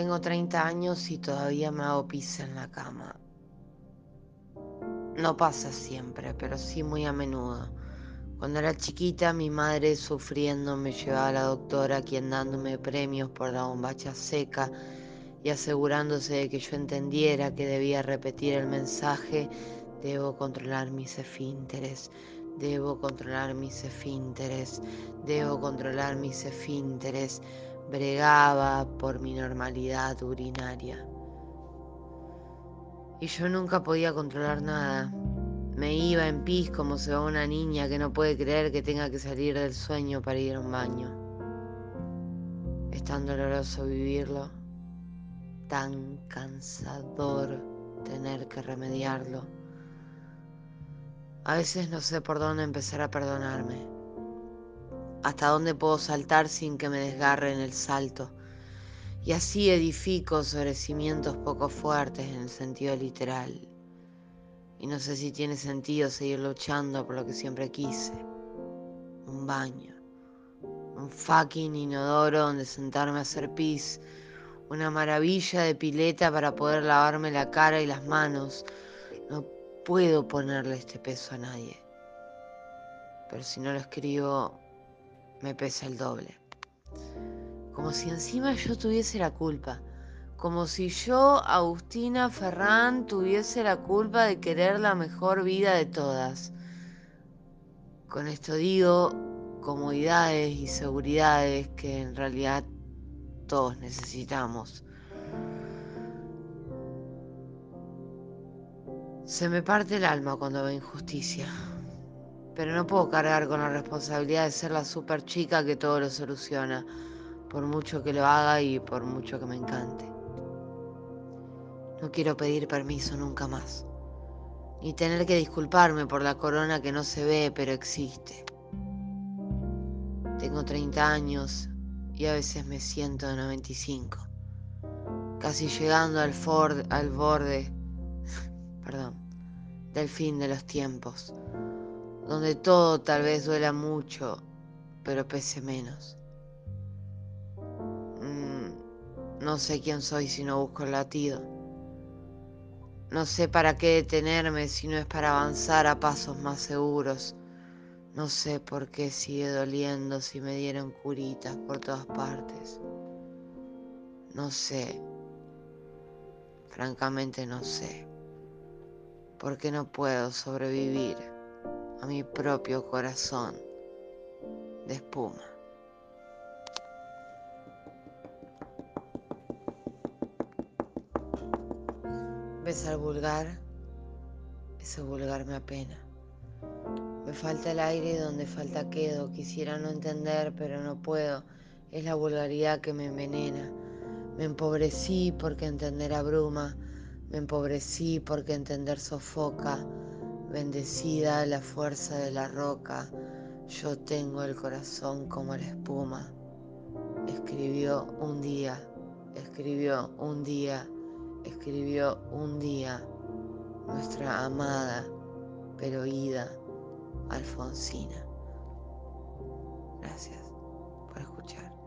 Tengo 30 años y todavía me hago pis en la cama. No pasa siempre, pero sí muy a menudo. Cuando era chiquita, mi madre sufriendo me llevaba a la doctora, quien dándome premios por la bombacha seca y asegurándose de que yo entendiera que debía repetir el mensaje, debo controlar mis esfínteres, debo controlar mis esfínteres, debo controlar mis esfínteres, bregaba por mi normalidad urinaria. Y yo nunca podía controlar nada. Me iba en pis como se va una niña que no puede creer que tenga que salir del sueño para ir a un baño. Es tan doloroso vivirlo tan cansador tener que remediarlo. A veces no sé por dónde empezar a perdonarme. Hasta dónde puedo saltar sin que me desgarre en el salto. Y así edifico sobre cimientos poco fuertes en el sentido literal. Y no sé si tiene sentido seguir luchando por lo que siempre quise. Un baño. Un fucking inodoro donde sentarme a hacer pis una maravilla de pileta para poder lavarme la cara y las manos. No puedo ponerle este peso a nadie. Pero si no lo escribo, me pesa el doble. Como si encima yo tuviese la culpa. Como si yo, Agustina Ferrán, tuviese la culpa de querer la mejor vida de todas. Con esto digo comodidades y seguridades que en realidad todos necesitamos. Se me parte el alma cuando veo injusticia, pero no puedo cargar con la responsabilidad de ser la super chica que todo lo soluciona, por mucho que lo haga y por mucho que me encante. No quiero pedir permiso nunca más, ni tener que disculparme por la corona que no se ve pero existe. Tengo 30 años y a veces me siento de 95, casi llegando al, Ford, al borde perdón, del fin de los tiempos, donde todo tal vez duela mucho, pero pese menos. Mm, no sé quién soy si no busco el latido. No sé para qué detenerme si no es para avanzar a pasos más seguros no sé por qué sigue doliendo si me dieron curitas por todas partes. No sé. Francamente no sé. ¿Por qué no puedo sobrevivir a mi propio corazón de espuma? ¿Ves al vulgar? Ese vulgar me apena. Me falta el aire donde falta quedo. Quisiera no entender, pero no puedo. Es la vulgaridad que me envenena. Me empobrecí porque entender abruma. Me empobrecí porque entender sofoca. Bendecida la fuerza de la roca. Yo tengo el corazón como la espuma. Escribió un día, escribió un día, escribió un día nuestra amada pero ida Alfonsina. Gracias por escuchar.